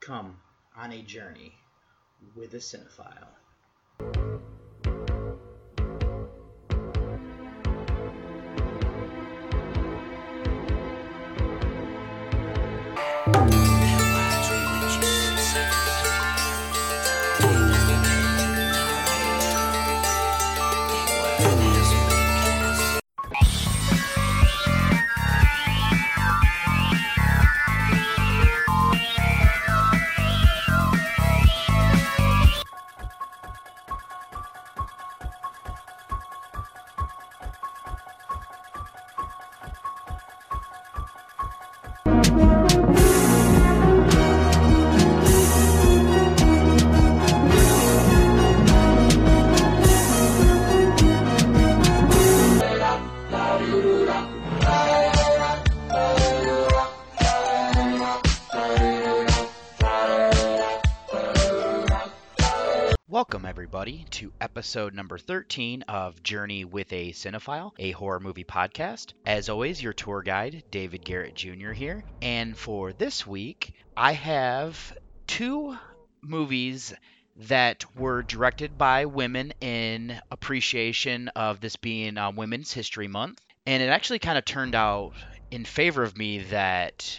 come on a journey with a cinephile. Everybody, to episode number 13 of Journey with a Cinephile, a horror movie podcast. As always, your tour guide, David Garrett Jr., here. And for this week, I have two movies that were directed by women in appreciation of this being uh, Women's History Month. And it actually kind of turned out in favor of me that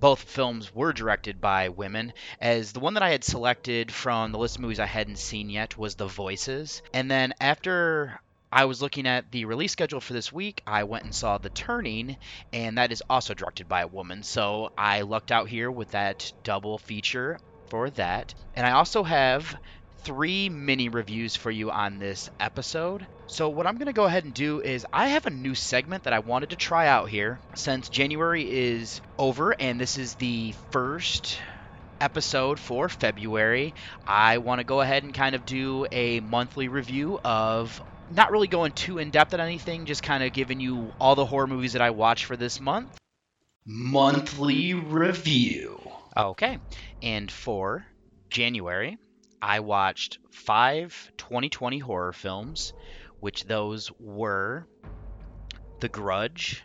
both films were directed by women, as the one that I had selected from the list of movies I hadn't seen yet was The Voices. And then after I was looking at the release schedule for this week, I went and saw The Turning, and that is also directed by a woman. So I lucked out here with that double feature for that. And I also have three mini reviews for you on this episode. So, what I'm going to go ahead and do is I have a new segment that I wanted to try out here since January is over and this is the first episode for February. I want to go ahead and kind of do a monthly review of not really going too in depth on anything, just kind of giving you all the horror movies that I watched for this month. Monthly review. Okay. And for January, I watched five 2020 horror films, which those were The Grudge,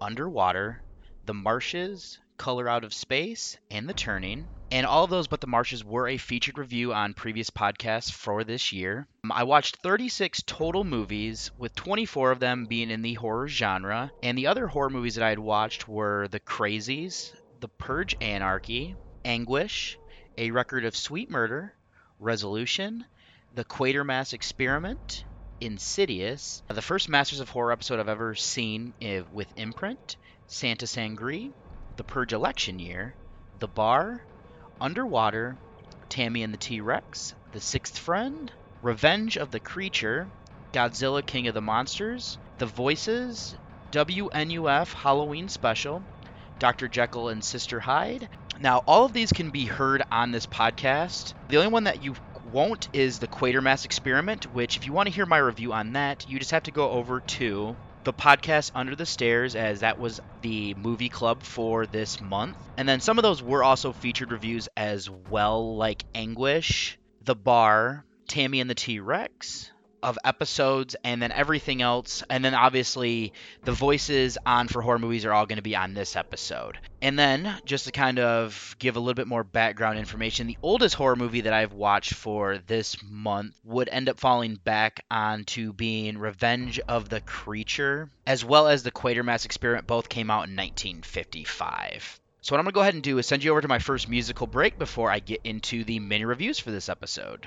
Underwater, The Marshes, Color Out of Space, and The Turning. And all of those but The Marshes were a featured review on previous podcasts for this year. Um, I watched 36 total movies, with 24 of them being in the horror genre. And the other horror movies that I had watched were The Crazies, The Purge Anarchy, Anguish, A Record of Sweet Murder, Resolution, The Quatermass Experiment, Insidious, the first Masters of Horror episode I've ever seen eh, with Imprint, Santa Sangre, The Purge Election Year, The Bar, Underwater, Tammy and the T Rex, The Sixth Friend, Revenge of the Creature, Godzilla King of the Monsters, The Voices, WNUF Halloween Special, Dr. Jekyll and Sister Hyde. Now, all of these can be heard on this podcast. The only one that you won't is the Quatermass Experiment, which, if you want to hear my review on that, you just have to go over to the podcast Under the Stairs, as that was the movie club for this month. And then some of those were also featured reviews as well, like Anguish, The Bar, Tammy and the T Rex, of episodes and then everything else. And then obviously the voices on for horror movies are all going to be on this episode. And then just to kind of give a little bit more background information the oldest horror movie that i've watched for this month would end up falling back onto being revenge of the creature as well as the quatermass experiment. Both came out in 1955 so what i'm going to go ahead and do is send you over to my first musical break before i get into the mini reviews for this episode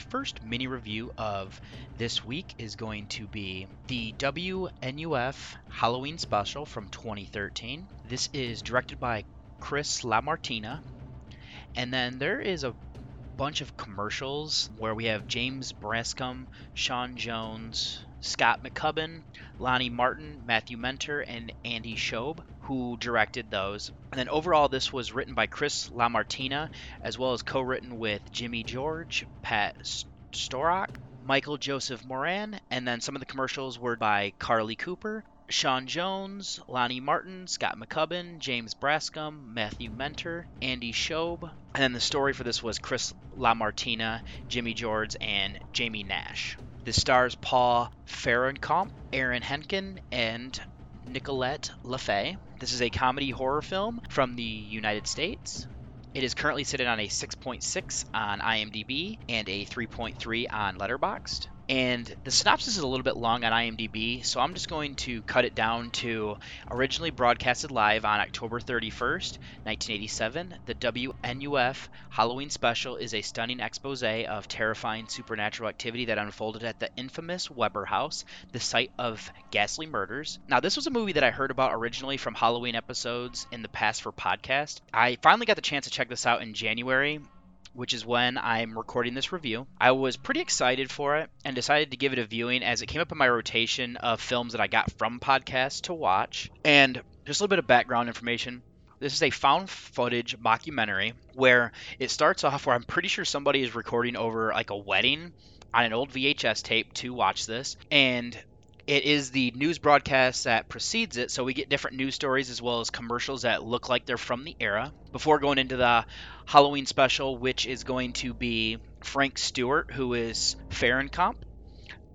first mini review of this week is going to be the WNUF Halloween special from 2013. This is directed by Chris LaMartina, and then there is a bunch of commercials where we have James Brascom, Sean Jones, Scott McCubbin, Lonnie Martin, Matthew Mentor, and Andy Shobe, who directed those. And then overall, this was written by Chris LaMartina, as well as co written with Jimmy George, Pat Storak, Michael Joseph Moran, and then some of the commercials were by Carly Cooper, Sean Jones, Lonnie Martin, Scott McCubbin, James Brascom, Matthew Mentor, Andy Shobe, and then the story for this was Chris LaMartina, Jimmy George, and Jamie Nash. This stars Paul Fahrenkamp, Aaron Henkin, and Nicolette LaFay. This is a comedy horror film from the United States. It is currently sitting on a 6.6 on IMDb and a 3.3 on Letterboxd. And the synopsis is a little bit long on IMDb, so I'm just going to cut it down to originally broadcasted live on October 31st, 1987. The WNUF Halloween special is a stunning expose of terrifying supernatural activity that unfolded at the infamous Weber House, the site of ghastly murders. Now, this was a movie that I heard about originally from Halloween episodes in the past for podcast. I finally got the chance to check this out in January which is when I'm recording this review. I was pretty excited for it and decided to give it a viewing as it came up in my rotation of films that I got from podcasts to watch. And just a little bit of background information. This is a found footage mockumentary where it starts off where I'm pretty sure somebody is recording over like a wedding on an old VHS tape to watch this. And it is the news broadcast that precedes it, so we get different news stories as well as commercials that look like they're from the era. Before going into the Halloween special, which is going to be Frank Stewart, who is Fahrenkamp,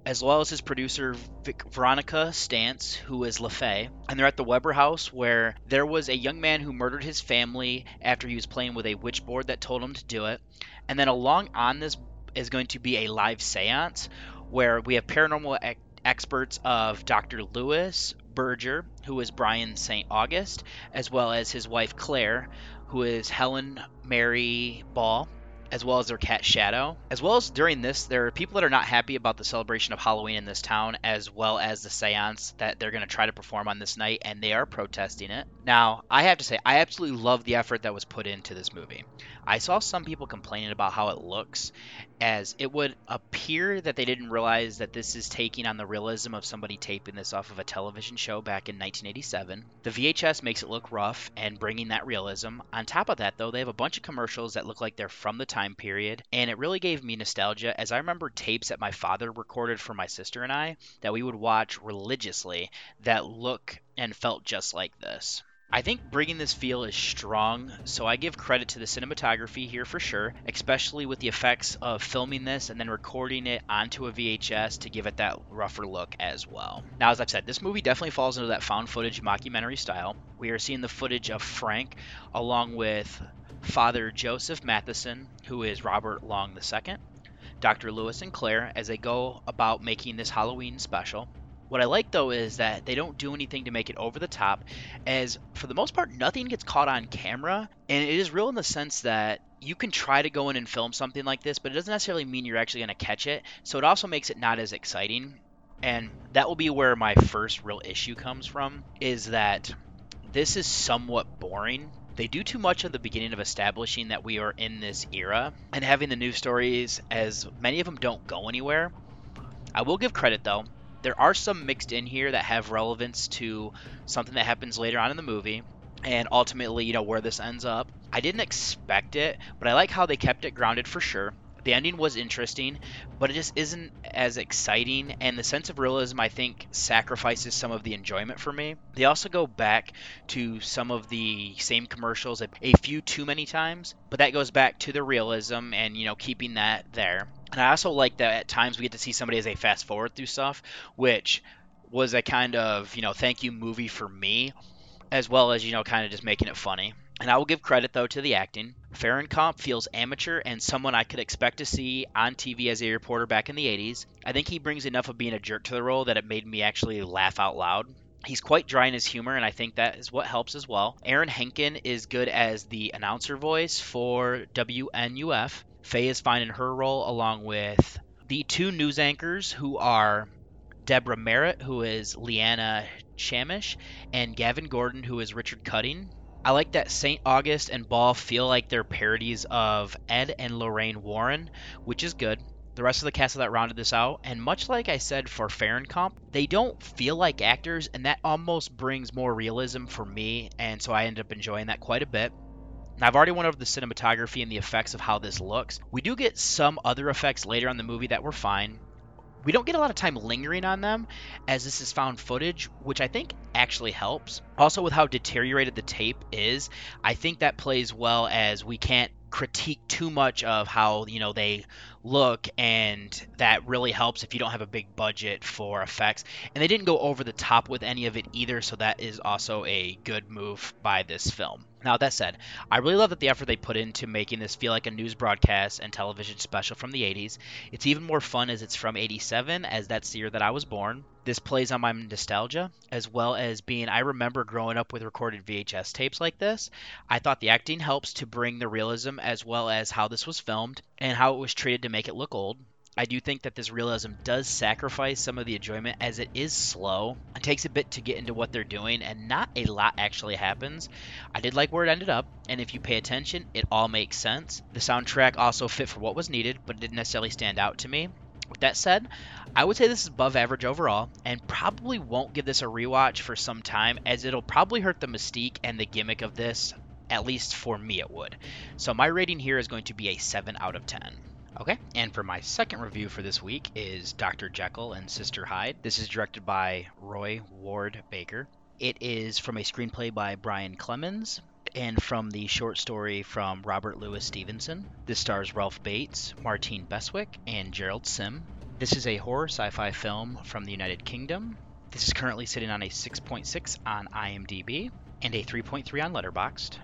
as well as his producer Vic- Veronica Stance, who is LaFay. And they're at the Weber house where there was a young man who murdered his family after he was playing with a witch board that told him to do it. And then along on this is going to be a live seance where we have paranormal experts of Dr. Lewis Berger, who is Brian St. August, as well as his wife Claire, who is Helen Mary Ball, as well as their cat Shadow. As well as during this, there are people that are not happy about the celebration of Halloween in this town, as well as the seance that they're going to try to perform on this night, and they are protesting it. Now, I have to say, I absolutely love the effort that was put into this movie. I saw some people complaining about how it looks, as it would appear that they didn't realize that this is taking on the realism of somebody taping this off of a television show back in 1987. The VHS makes it look rough and bringing that realism. On top of that, though, they have a bunch of commercials that look like they're from the time period, and it really gave me nostalgia as I remember tapes that my father recorded for my sister and I that we would watch religiously that look and felt just like this. I think bringing this feel is strong, so I give credit to the cinematography here for sure, especially with the effects of filming this and then recording it onto a VHS to give it that rougher look as well. Now, as I've said, this movie definitely falls into that found footage mockumentary style. We are seeing the footage of Frank along with Father Joseph Matheson, who is Robert Long II, Dr. Lewis and Claire as they go about making this Halloween special. What I like though is that they don't do anything to make it over the top, as for the most part, nothing gets caught on camera, and it is real in the sense that you can try to go in and film something like this, but it doesn't necessarily mean you're actually going to catch it, so it also makes it not as exciting. And that will be where my first real issue comes from is that this is somewhat boring. They do too much at the beginning of establishing that we are in this era and having the news stories, as many of them don't go anywhere. I will give credit though. There are some mixed in here that have relevance to something that happens later on in the movie and ultimately, you know, where this ends up. I didn't expect it, but I like how they kept it grounded for sure. The ending was interesting, but it just isn't as exciting, and the sense of realism, I think, sacrifices some of the enjoyment for me. They also go back to some of the same commercials a, few too many times, but that goes back to the realism and, you know, keeping that there. And I also like that at times we get to see somebody as they fast forward through stuff, which was a kind of, you know, thank you movie for me, as well as, you know, kind of just making it funny. And I will give credit, though, to the acting. Fahrenkamp feels amateur and someone I could expect to see on TV as a reporter back in the 80s. I think he brings enough of being a jerk to the role that it made me actually laugh out loud. He's quite dry in his humor, and I think that is what helps as well. Aaron Henkin is good as the announcer voice for WNUF. Faye is fine in her role, along with the two news anchors who are Deborah Merritt, who is Leanna Chamish, and Gavin Gordon, who is Richard Cutting. I like that St. August and Ball feel like they're parodies of Ed and Lorraine Warren, which is good. The rest of the cast that rounded this out, and much like I said for Fahrenkamp, they don't feel like actors, and that almost brings more realism for me, and so I end up enjoying that quite a bit. Now, I've already went over the cinematography and the effects of how this looks. We do get some other effects later on the movie that were fine. We don't get a lot of time lingering on them, as this is found footage, which I think actually helps. Also, with how deteriorated the tape is, I think that plays well as we can't critique too much of how you know they look and that really helps if you don't have a big budget for effects and they didn't go over the top with any of it either so that is also a good move by this film now that said i really love that the effort they put into making this feel like a news broadcast and television special from the 80s it's even more fun as it's from 87 as that's the year that i was born this plays on my nostalgia as well as being I remember growing up with recorded VHS tapes like this. I thought the acting helps to bring the realism as well as how this was filmed and how it was treated to make it look old. I do think that this realism does sacrifice some of the enjoyment as it is slow. It takes a bit to get into what they're doing, and not a lot actually happens. I did like where it ended up, and if you pay attention, it all makes sense. The soundtrack also fit for what was needed, but it didn't necessarily stand out to me. With that said, I would say this is above average overall, and probably won't give this a rewatch for some time, as it'll probably hurt the mystique and the gimmick of this, at least for me it would. So my rating here is going to be a 7 out of 10. Okay, and for my second review for this week is Dr. Jekyll and Sister Hyde. This is directed by Roy Ward Baker. It is from a screenplay by Brian Clemens and from the short story from Robert Louis Stevenson. This stars Ralph Bates, Martine Beswick, and Gerald Sim. This is a horror sci fi film from the United Kingdom. This is currently sitting on a 6.6 on IMDb and a 3.3 on Letterboxd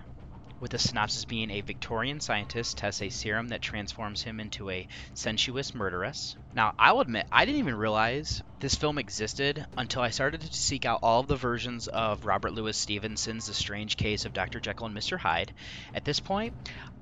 with the synopsis being a Victorian scientist tests a serum that transforms him into a sensuous murderess. Now, I'll admit, I didn't even realize this film existed until I started to seek out all of the versions of Robert Louis Stevenson's The Strange Case of Dr. Jekyll and Mr. Hyde. At this point,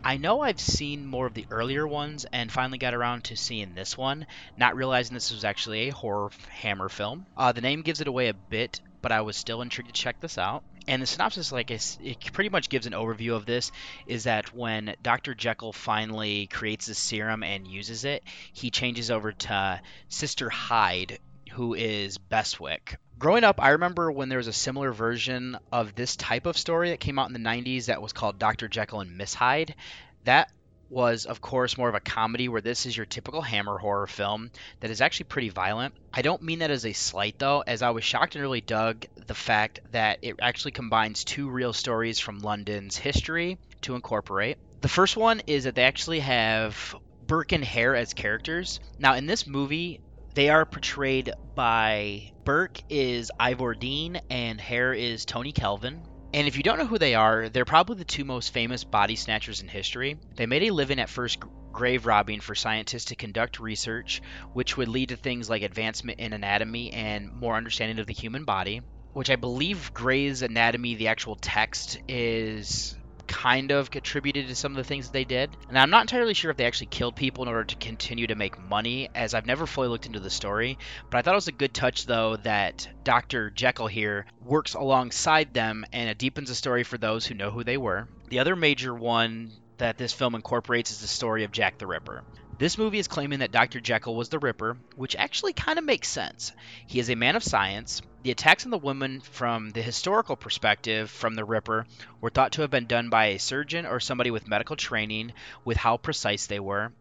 I know I've seen more of the earlier ones and finally got around to seeing this one, not realizing this was actually a horror hammer film. Uh, the name gives it away a bit, but I was still intrigued to check this out. And the synopsis, like it pretty much gives an overview of this, is that when Dr. Jekyll finally creates the serum and uses it, he changes over to Sister Hyde, who is Beswick. Growing up, I remember when there was a similar version of this type of story that came out in the 90s that was called Dr. Jekyll and Miss Hyde. That was, of course, more of a comedy where this is your typical Hammer horror film that is actually pretty violent. I don't mean that as a slight, though, as I was shocked and really dug the fact that it actually combines two real stories from London's history to incorporate. The first one is that they actually have Burke and Hare as characters. Now, in this movie, they are portrayed by Burke is Ivor Dean and Hare is Tony Kelvin. And if you don't know who they are, they're probably the two most famous body snatchers in history. They made a living at first grave robbing for scientists to conduct research, which would lead to things like advancement in anatomy and more understanding of the human body. Which I believe Gray's Anatomy, the actual text, is kind of contributed to some of the things that they did. And I'm not entirely sure if they actually killed people in order to continue to make money, as I've never fully looked into the story. But I thought it was a good touch, though, that Dr. Jekyll here works alongside them and it deepens the story for those who know who they were. The other major one that this film incorporates is the story of Jack the Ripper. This movie is claiming that Dr. Jekyll was the Ripper, which actually kind of makes sense. He is a man of science. The attacks on the woman from the historical perspective from the Ripper were thought to have been done by a surgeon or somebody with medical training with how precise they were.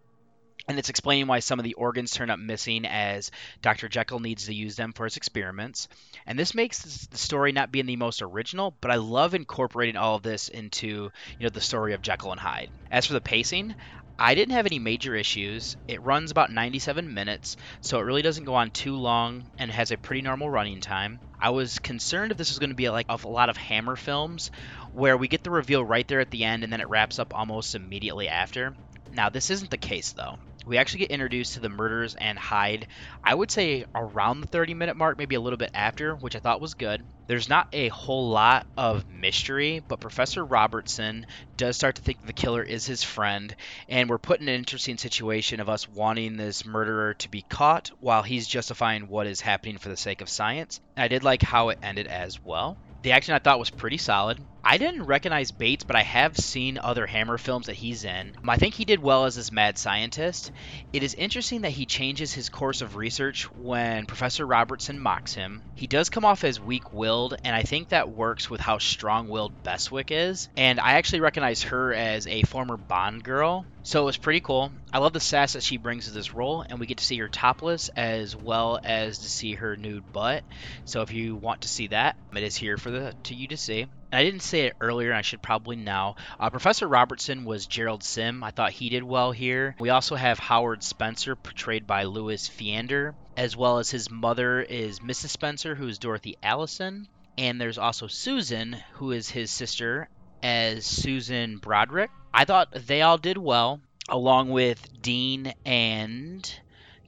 And it's explaining why some of the organs turn up missing as Dr. Jekyll needs to use them for his experiments. And this makes the story not being the most original, but I love incorporating all of this into, you know, the story of Jekyll and Hyde. As for the pacing, I didn't have any major issues. It runs about 97 minutes, so it really doesn't go on too long and has a pretty normal running time. I was concerned if this was going to be like a lot of Hammer films where we get the reveal right there at the end and then it wraps up almost immediately after. Now, this isn't the case though. We actually get introduced to the murders and Hyde, I would say around the 30 minute mark, maybe a little bit after, which I thought was good. There's not a whole lot of mystery, but Professor Robertson does start to think the killer is his friend, and we're put in an interesting situation of us wanting this murderer to be caught while he's justifying what is happening for the sake of science. I did like how it ended as well. The action I thought was pretty solid. I didn't recognize Bates, but I have seen other Hammer films that he's in. Um, I think he did well as this mad scientist. It is interesting that he changes his course of research when Professor Robertson mocks him. He does come off as weak willed, and I think that works with how strong willed Beswick is. And I actually recognize her as a former Bond girl. So it was pretty cool. I love the sass that she brings to this role, and we get to see her topless as well as to see her nude butt. So if you want to see that, it is here for the to you to see. I didn't say it earlier, and I should probably now. Uh, Professor Robertson was Gerald Sim. I thought he did well here. We also have Howard Spencer, portrayed by Lewis Fiander, as well as his mother is Mrs. Spencer, who is Dorothy Allison. And there's also Susan, who is his sister, as Susan Broderick. I thought they all did well, along with Dean and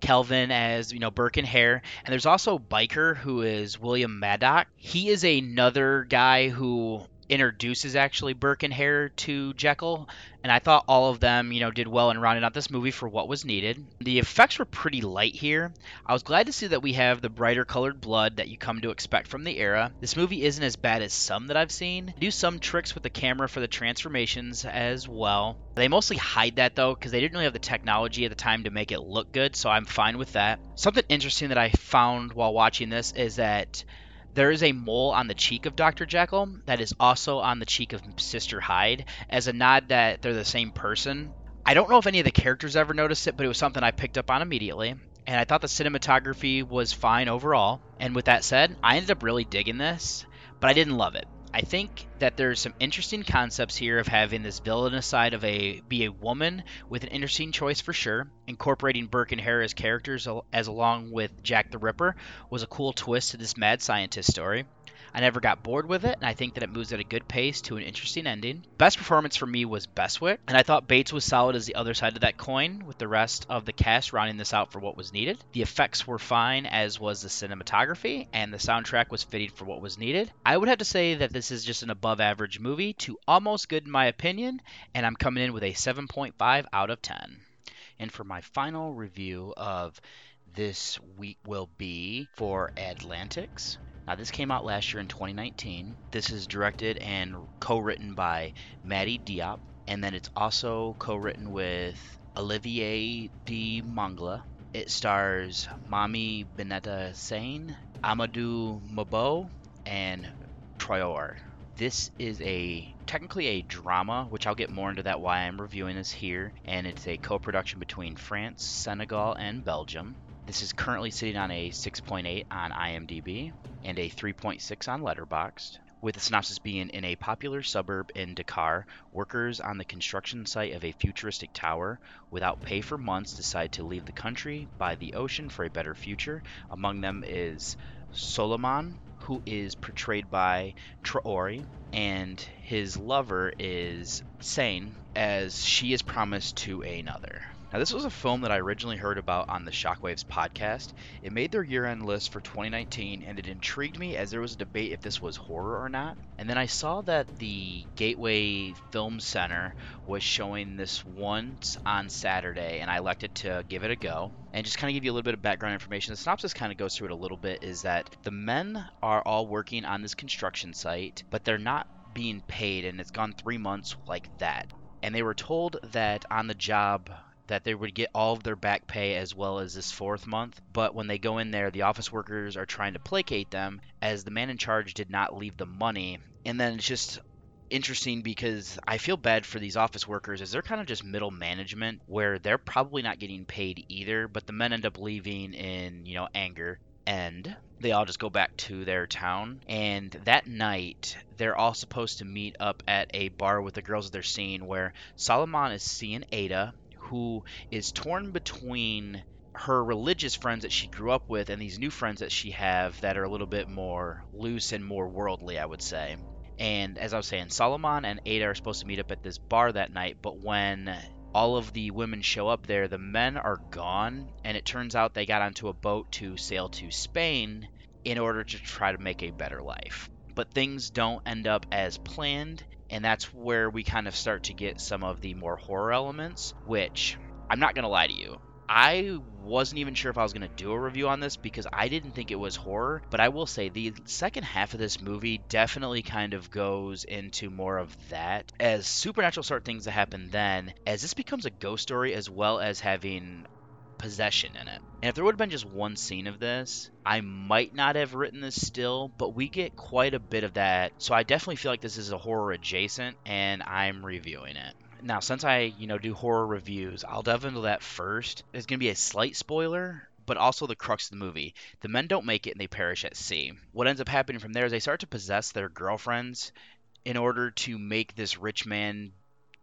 Kelvin as you know Burke and Hare, and there's also Biker who is William Maddock. He is another guy who introduces actually Burke and Hare to Jekyll, and I thought all of them, you know, did well in rounding out this movie for what was needed. The effects were pretty light here. I was glad to see that we have the brighter colored blood that you come to expect from the era. This movie isn't as bad as some that I've seen. They do some tricks with the camera for the transformations as well. They mostly hide that though because they didn't really have the technology at the time to make it look good, so I'm fine with that. Something interesting that I found while watching this is that there is a mole on the cheek of Dr. Jekyll that is also on the cheek of Sister Hyde as a nod that they're the same person. I don't know if any of the characters ever noticed it, but it was something I picked up on immediately. And I thought the cinematography was fine overall. And with that said, I ended up really digging this, but I didn't love it. I think that there's some interesting concepts here of having this villainous side of a be a woman with an interesting choice for sure. Incorporating Burke and Hare as characters as along with Jack the Ripper was a cool twist to this mad scientist story. I never got bored with it, and I think that it moves at a good pace to an interesting ending. Best performance for me was Beswick, and I thought Bates was solid as the other side of that coin, with the rest of the cast rounding this out for what was needed. The effects were fine, as was the cinematography, and the soundtrack was fitting for what was needed. I would have to say that this is just an above average movie to almost good in my opinion, and I'm coming in with a 7.5 out of 10. And for my final review of this week will be for Atlantics. Now, this came out last year in 2019. This is directed and co written by Mati Diop, and then it's also co written with Olivier Demangel. It stars Mame Bineta Sane, Amadou Mbow, and Traore. This is a technically a drama, which I'll get more into that why I'm reviewing this here, and it's a co-production between France, Senegal, and Belgium. This is currently sitting on a 6.8 on IMDb and a 3.6 on Letterboxd. With the synopsis being in a popular suburb in Dakar, workers on the construction site of a futuristic tower, without pay for months, decide to leave the country by the ocean for a better future. Among them is Solomon, who is portrayed by Traore, and his lover is Sane, as she is promised to another. Now, this was a film that I originally heard about on the Shockwaves podcast. It made their year end list for 2019, and it intrigued me as there was a debate if this was horror or not. And then I saw that the Gateway Film Center was showing this once on Saturday, and I elected to give it a go. And just kind of give you a little bit of background information. The synopsis kind of goes through it a little bit is that the men are all working on this construction site, but they're not being paid, and it's gone three months like that. And they were told that on the job that they would get all of their back pay as well as this fourth month. But when they go in there, the office workers are trying to placate them as the man in charge did not leave the money. And then it's just interesting because I feel bad for these office workers as they're kind of just middle management where they're probably not getting paid either, but the men end up leaving in, you know, anger and they all just go back to their town. And that night, they're all supposed to meet up at a bar with the girls that they're seeing where Solomon is seeing Ada, who is torn between her religious friends that she grew up with and these new friends that she have that are a little bit more loose and more worldly, I would say. And as I was saying, Solomon and Ada are supposed to meet up at this bar that night, but when all of the women show up there, the men are gone, and it turns out they got onto a boat to sail to Spain in order to try to make a better life. But things don't end up as planned, and that's where we kind of start to get some of the more horror elements, which I'm not going to lie to you. I wasn't even sure if I was going to do a review on this because I didn't think it was horror, but I will say the second half of this movie definitely kind of goes into more of that as supernatural start things to happen then as this becomes a ghost story as well as having possession in it. And if there would have been just one scene of this, I might not have written this still, but we get quite a bit of that. So I definitely feel like this is a horror adjacent and I'm reviewing it. Now, since I, you know, do horror reviews, I'll delve into that first. Going to be a slight spoiler, but also the crux of the movie. The men don't make it and they perish at sea. What ends up happening from there is they start to possess their girlfriends in order to make this rich man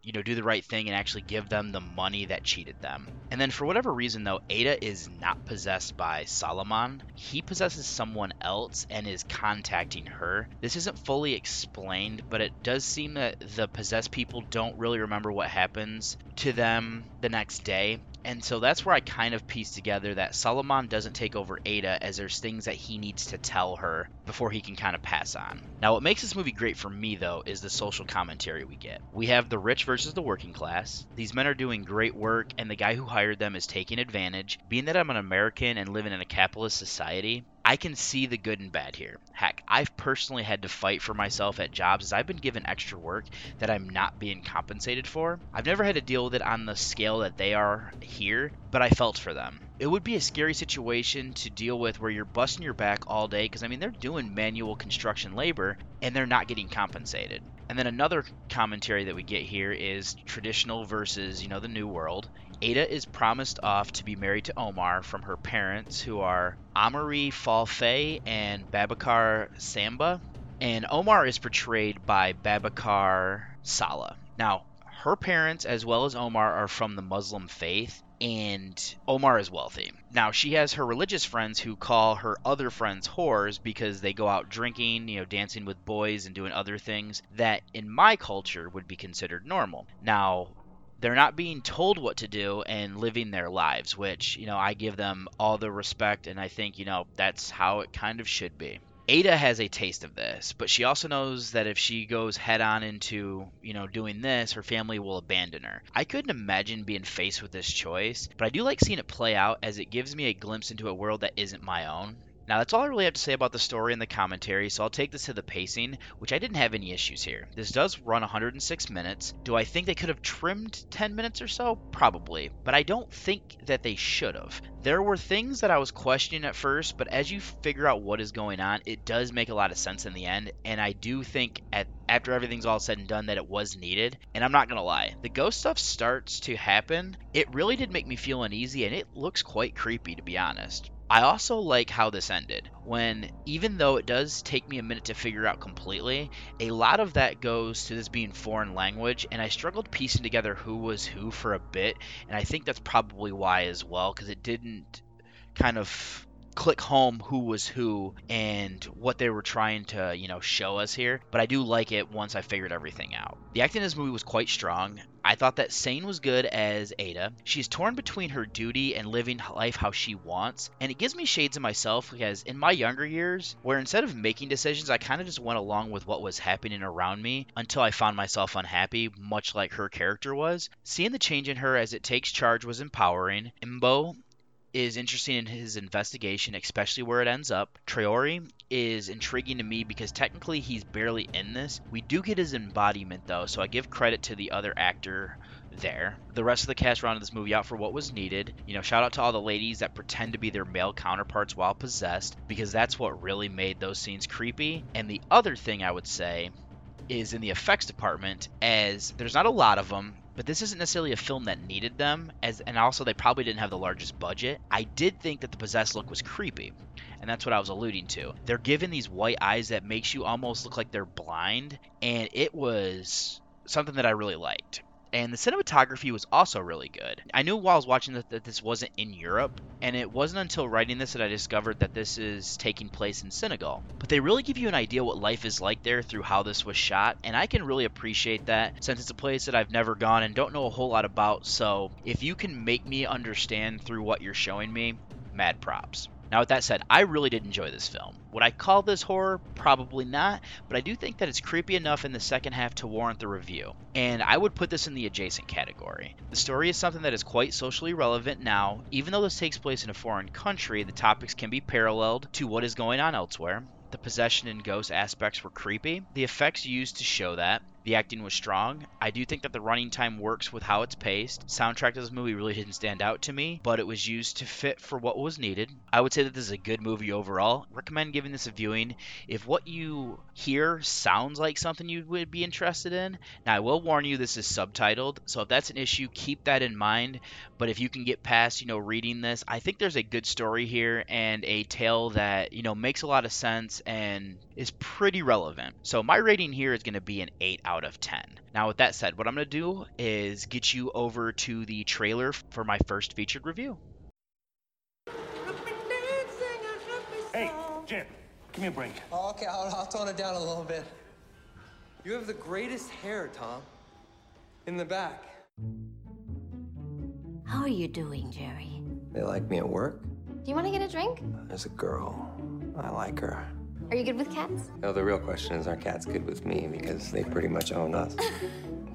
you know, do the right thing and actually give them the money that cheated them. And then for whatever reason though, Ada is not possessed by Solomon. He possesses someone else and is contacting her. This isn't fully explained, but it does seem that the possessed people don't really remember what happens to them the next day. And so that's where I kind of piece together that Solomon doesn't take over Ada as there's things that he needs to tell her before he can kind of pass on. Now, what makes this movie great for me, though, is the social commentary we get. We have the rich versus the working class. These men are doing great work, and the guy who hired them is taking advantage. Being that I'm an American and living in a capitalist society, I can see the good and bad here. Heck, I've personally had to fight for myself at jobs as I've been given extra work that I'm not being compensated for. I've never had to deal with it on the scale that they are here, but I felt for them. It would be a scary situation to deal with where you're busting your back all day because I mean they're doing manual construction labor and they're not getting compensated. And then another commentary that we get here is traditional versus, you know, the new world. Ada is promised off to be married to Omar from her parents, who are Amari Falfe and Babakar Samba. And Omar is portrayed by Babakar Sala. Now, her parents, as well as Omar, are from the Muslim faith, and Omar is wealthy. Now, she has her religious friends who call her other friends whores because they go out drinking, you know, dancing with boys and doing other things that in my culture would be considered normal. Now, they're not being told what to do and living their lives, which, you know, I give them all the respect and I think, you know, that's how it kind of should be. Ada has a taste of this, but she also knows that if she goes head on into, you know, doing this, her family will abandon her. I couldn't imagine being faced with this choice, but I do like seeing it play out as it gives me a glimpse into a world that isn't my own. Now, that's all I really have to say about the story and the commentary, so I'll take this to the pacing, which I didn't have any issues here. This does run 106 minutes. Do I think they could have trimmed 10 minutes or so? Probably, but I don't think that they should have. There were things that I was questioning at first, but as you figure out what is going on, it does make a lot of sense in the end, and I do think at after everything's all said and done that it was needed. And I'm not gonna lie, the ghost stuff starts to happen. It really did make me feel uneasy, and it looks quite creepy to be honest. I also like how this ended. When, even though it does take me a minute to figure out completely, a lot of that goes to this being foreign language, and I struggled piecing together who was who for a bit, and I think that's probably why as well, because it didn't kind of click home who was who and what they were trying to, you know, show us here. But I do like it once I figured everything out. The acting in this movie was quite strong. I thought that Sane was good as Ada. She's torn between her duty and living life how she wants, and it gives me shades of myself because in my younger years, where instead of making decisions, I kind of just went along with what was happening around me until I found myself unhappy, much like her character was. Seeing the change in her as it takes charge was empowering. Mbow is interesting in his investigation, especially where it ends up. Traore is intriguing to me because technically he's barely in this. We do get his embodiment though, so I give credit to the other actor there. The rest of the cast rounded this movie out for what was needed. You know, shout out to all the ladies that pretend to be their male counterparts while possessed, because that's what really made those scenes creepy. And the other thing I would say is in the effects department, as there's not a lot of them, but this isn't necessarily a film that needed them as and also they probably didn't have the largest budget. I did think that the possessed look was creepy and that's what i was alluding to. They're given these white eyes that makes you almost look like they're blind and it was something that i really liked and the cinematography was also really good. I knew while I was watching that, that this wasn't in Europe, and it wasn't until writing this that I discovered that this is taking place in Senegal. But they really give you an idea what life is like there through how this was shot, and I can really appreciate that since it's a place that I've never gone and don't know a whole lot about. So if you can make me understand through what you're showing me, mad props. Now, with that said, I really did enjoy this film. Would I call this horror? Probably not, but I do think that it's creepy enough in the second half to warrant the review. And I would put this in the adjacent category. The story is something that is quite socially relevant now. Even though this takes place in a foreign country, the topics can be paralleled to what is going on elsewhere. The possession and ghost aspects were creepy. The effects used to show that. The acting was strong. I do think that the running time works with how it's paced. Soundtrack of this movie really didn't stand out to me, but it was used to fit for what was needed. I would say that this is a good movie overall. Recommend giving this a viewing. If what you hear sounds like something you would be interested in, now I will warn you this is subtitled, so if that's an issue, keep that in mind. But if you can get past, you know, reading this, I think there's a good story here and a tale that, you know, makes a lot of sense and is pretty relevant. So my rating here is going to be an 8 out of 10. Now, with that said, what I'm going to do is get you over to the trailer for my first featured review. Hey, Jim, give me a break. Oh, okay, I'll, I'll tone it down a little bit. You have the greatest hair, Tom. In the back. How are you doing, Jerry? They like me at work. Do you want to get a drink? There's a girl. I like her. Are you good with cats? No, the real question is, are cats good with me? Because they pretty much own us.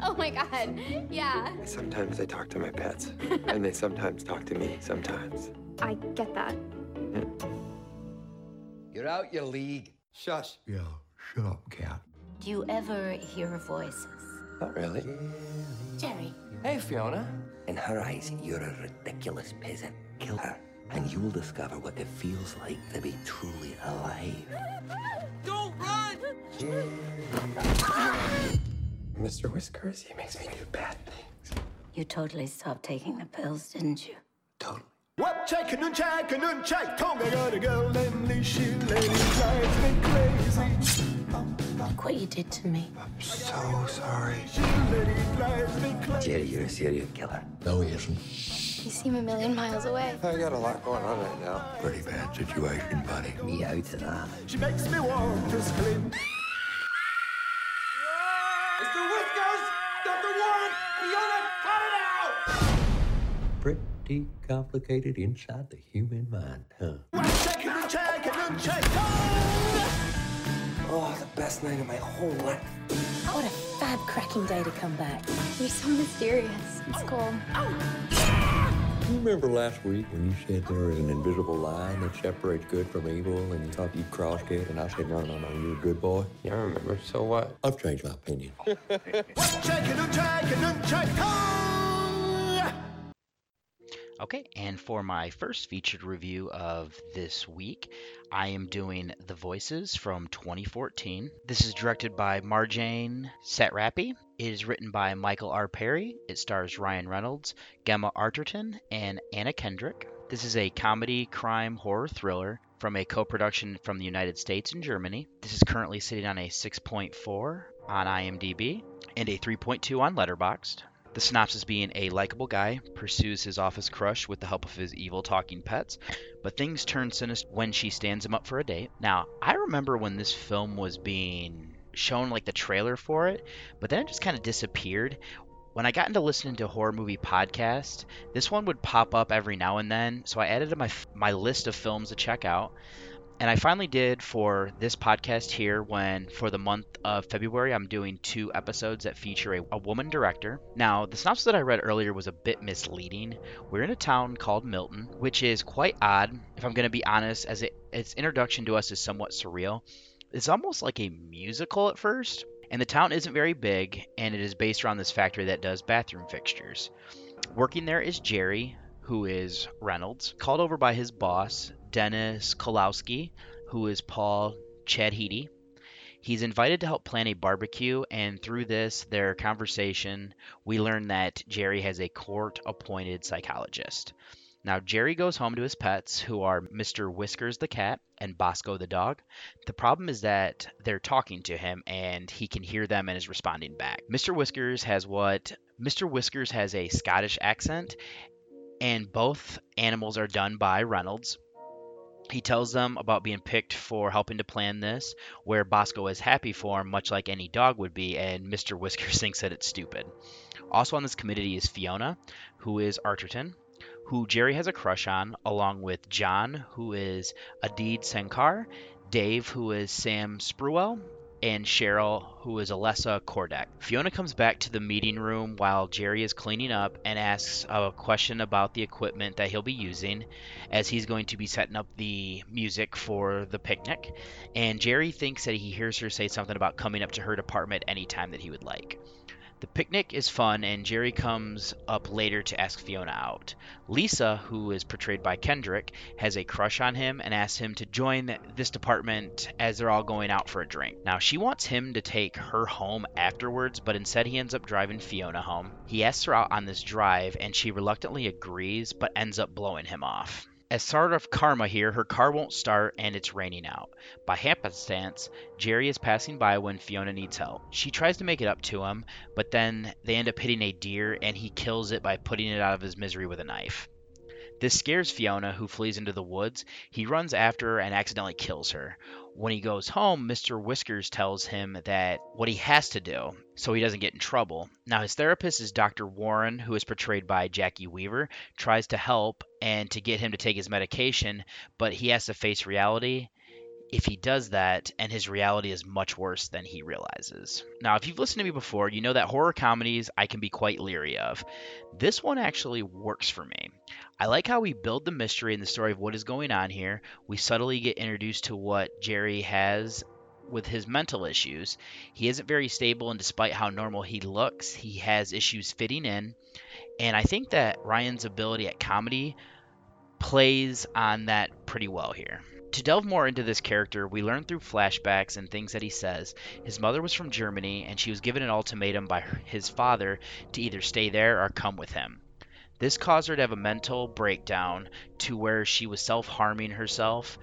Oh my god. Yeah. sometimes I talk to my pets, and they sometimes talk to me. Sometimes. I get that. You're out your league. Shush. Yeah, shut up, cat. Do you ever hear voices? Not really. Jerry, Hey, Fiona. In her eyes, you're a ridiculous peasant. Kill her, and you'll discover what it feels like to be truly alive. Don't run! Mr. Whiskers, he makes me do bad things. you totally stopped taking the pills, didn't you? Totally. Check andun check andun check. Look what you did to me. I'm so sorry. Jerry, you're a serial killer. No, he isn't. You seem a million miles away. I got a lot going on right now. Pretty bad situation, buddy. Me out of that. She makes me warm, just climb. Mr. Whiskers! Dr. Warren! Fiona, cut it out! Pretty complicated inside the human mind, huh? Oh, Oh, the best night of my whole life. What a fab cracking day to come back. You're so mysterious. It's oh. cool. Do you remember last week when you said there was an invisible line that separates good from evil and you thought you'd cross it and I said, no, no, no, you're a good boy? Yeah, I remember. So what? I've changed my opinion. Okay, and for my first featured review of this week, I am doing The Voices from 2014. This is directed by Marjane Satrapi. It is written by Michael R. Perry. It stars Ryan Reynolds, Gemma Arterton, and Anna Kendrick. This is a comedy, crime, horror thriller from a co production from the United States and Germany. This is currently sitting on a 6.4 on IMDb and a 3.2 on Letterboxd. The synopsis being a likable guy pursues his office crush with the help of his evil talking pets, but things turn sinister when she stands him up for a date. Now, I remember when this film was being shown like the trailer for it, but then it just kind of disappeared. When I got into listening to horror movie podcast, this one would pop up every now and then, so I added to my my list of films to check out. And I finally did for this podcast here when, for the month of February, I'm doing two episodes that feature a, a woman director. Now, the synopsis that I read earlier was a bit misleading. We're in a town called Milton, which is quite odd, if I'm going to be honest, as it, its introduction to us is somewhat surreal. It's almost like a musical at first, and the town isn't very big, and it is based around this factory that does bathroom fixtures. Working there is Jerry, who is Reynolds, called over by his boss, Dennis Kowalski, who is Paul Chahidi. He's invited to help plan a barbecue, and through this, their conversation, we learn that Jerry has a court appointed psychologist. Now, Jerry goes home to his pets, who are Mr. Whiskers the cat and Bosco the dog. The problem is that they're talking to him and he can hear them and is responding back. Mr. Whiskers has what Mr. Whiskers has a Scottish accent, and both animals are done by Reynolds. He tells them about being picked for helping to plan this, where Bosco is happy for him, much like any dog would be, and Mr. Whiskers thinks that it's stupid. Also on this committee is Fiona, who is Arterton, who Jerry has a crush on, along with John, who is Adi Shankar, Dave, who is Sam Spruell, and Cheryl, who is Alessa Kordek. Fiona comes back to the meeting room while Jerry is cleaning up and asks a question about the equipment that he'll be using, as he's going to be setting up the music for the picnic. And Jerry thinks that he hears her say something about coming up to her department anytime that he would like. The picnic is fun, and Jerry comes up later to ask Fiona out. Lisa, who is portrayed by Kendrick, has a crush on him and asks him to join this department as they're all going out for a drink. Now, she wants him to take her home afterwards, but instead he ends up driving Fiona home. He asks her out on this drive, and she reluctantly agrees, but ends up blowing him off. As sort of karma here, her car won't start and it's raining out. By happenstance, Jerry is passing by when Fiona needs help. She tries to make it up to him, but then they end up hitting a deer and he kills it by putting it out of his misery with a knife. This scares Fiona, who flees into the woods. He runs after her and accidentally kills her. When he goes home, Mr. Whiskers tells him that what he has to do so he doesn't get in trouble. Now, his therapist is Dr. Warren, who is portrayed by Jacki Weaver, tries to help and to get him to take his medication, but he has to face reality if he does that, and his reality is much worse than he realizes. Now, if you've listened to me before, you know that horror comedies I can be quite leery of. This one actually works for me. I like how we build the mystery and the story of what is going on here. We subtly get introduced to what Jerry has with his mental issues. He isn't very stable, and despite how normal he looks, he has issues fitting in. And I think that Ryan's ability at comedy plays on that pretty well here. To delve more into this character, we learn through flashbacks and things that he says. His mother was from Germany, and she was given an ultimatum by his father to either stay there or come with him. This caused her to have a mental breakdown to where she was self harming herself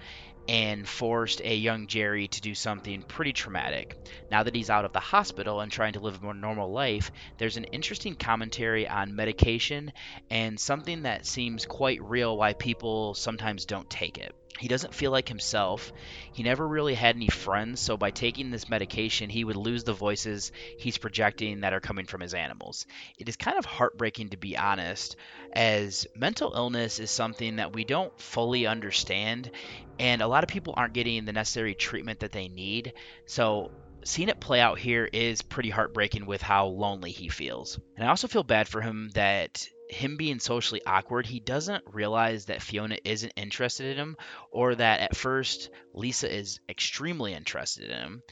and forced a young Jerry to do something pretty traumatic. Now that he's out of the hospital and trying to live a more normal life, there's an interesting commentary on medication and something that seems quite real why people sometimes don't take it. He doesn't feel like himself. He never really had any friends, so by taking this medication, he would lose the voices he's projecting that are coming from his animals. It is kind of heartbreaking to be honest, as mental illness is something that we don't fully understand, and a lot of people aren't getting the necessary treatment that they need. So seeing it play out here is pretty heartbreaking with how lonely he feels. And I also feel bad for him that him being socially awkward, he doesn't realize that Fiona isn't interested in him or that at first Lisa is extremely interested in him.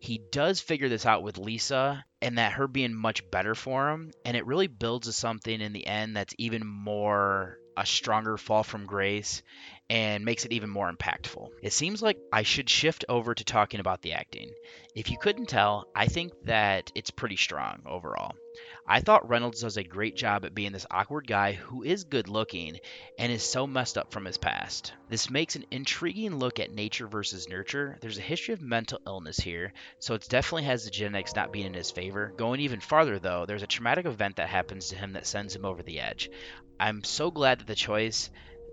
He does figure this out with Lisa and that her being much better for him, and it really builds to something in the end that's even more a stronger fall from grace and makes it even more impactful. It seems like I should shift over to talking about the acting. If you couldn't tell, I think that it's pretty strong overall. I thought Reynolds does a great job at being this awkward guy who is good looking and is so messed up from his past. This makes an intriguing look at nature versus nurture. There's a history of mental illness here, so it definitely has the genetics not being in his favor. Going even farther, though, there's a traumatic event that happens to him that sends him over the edge. I'm so glad that the choice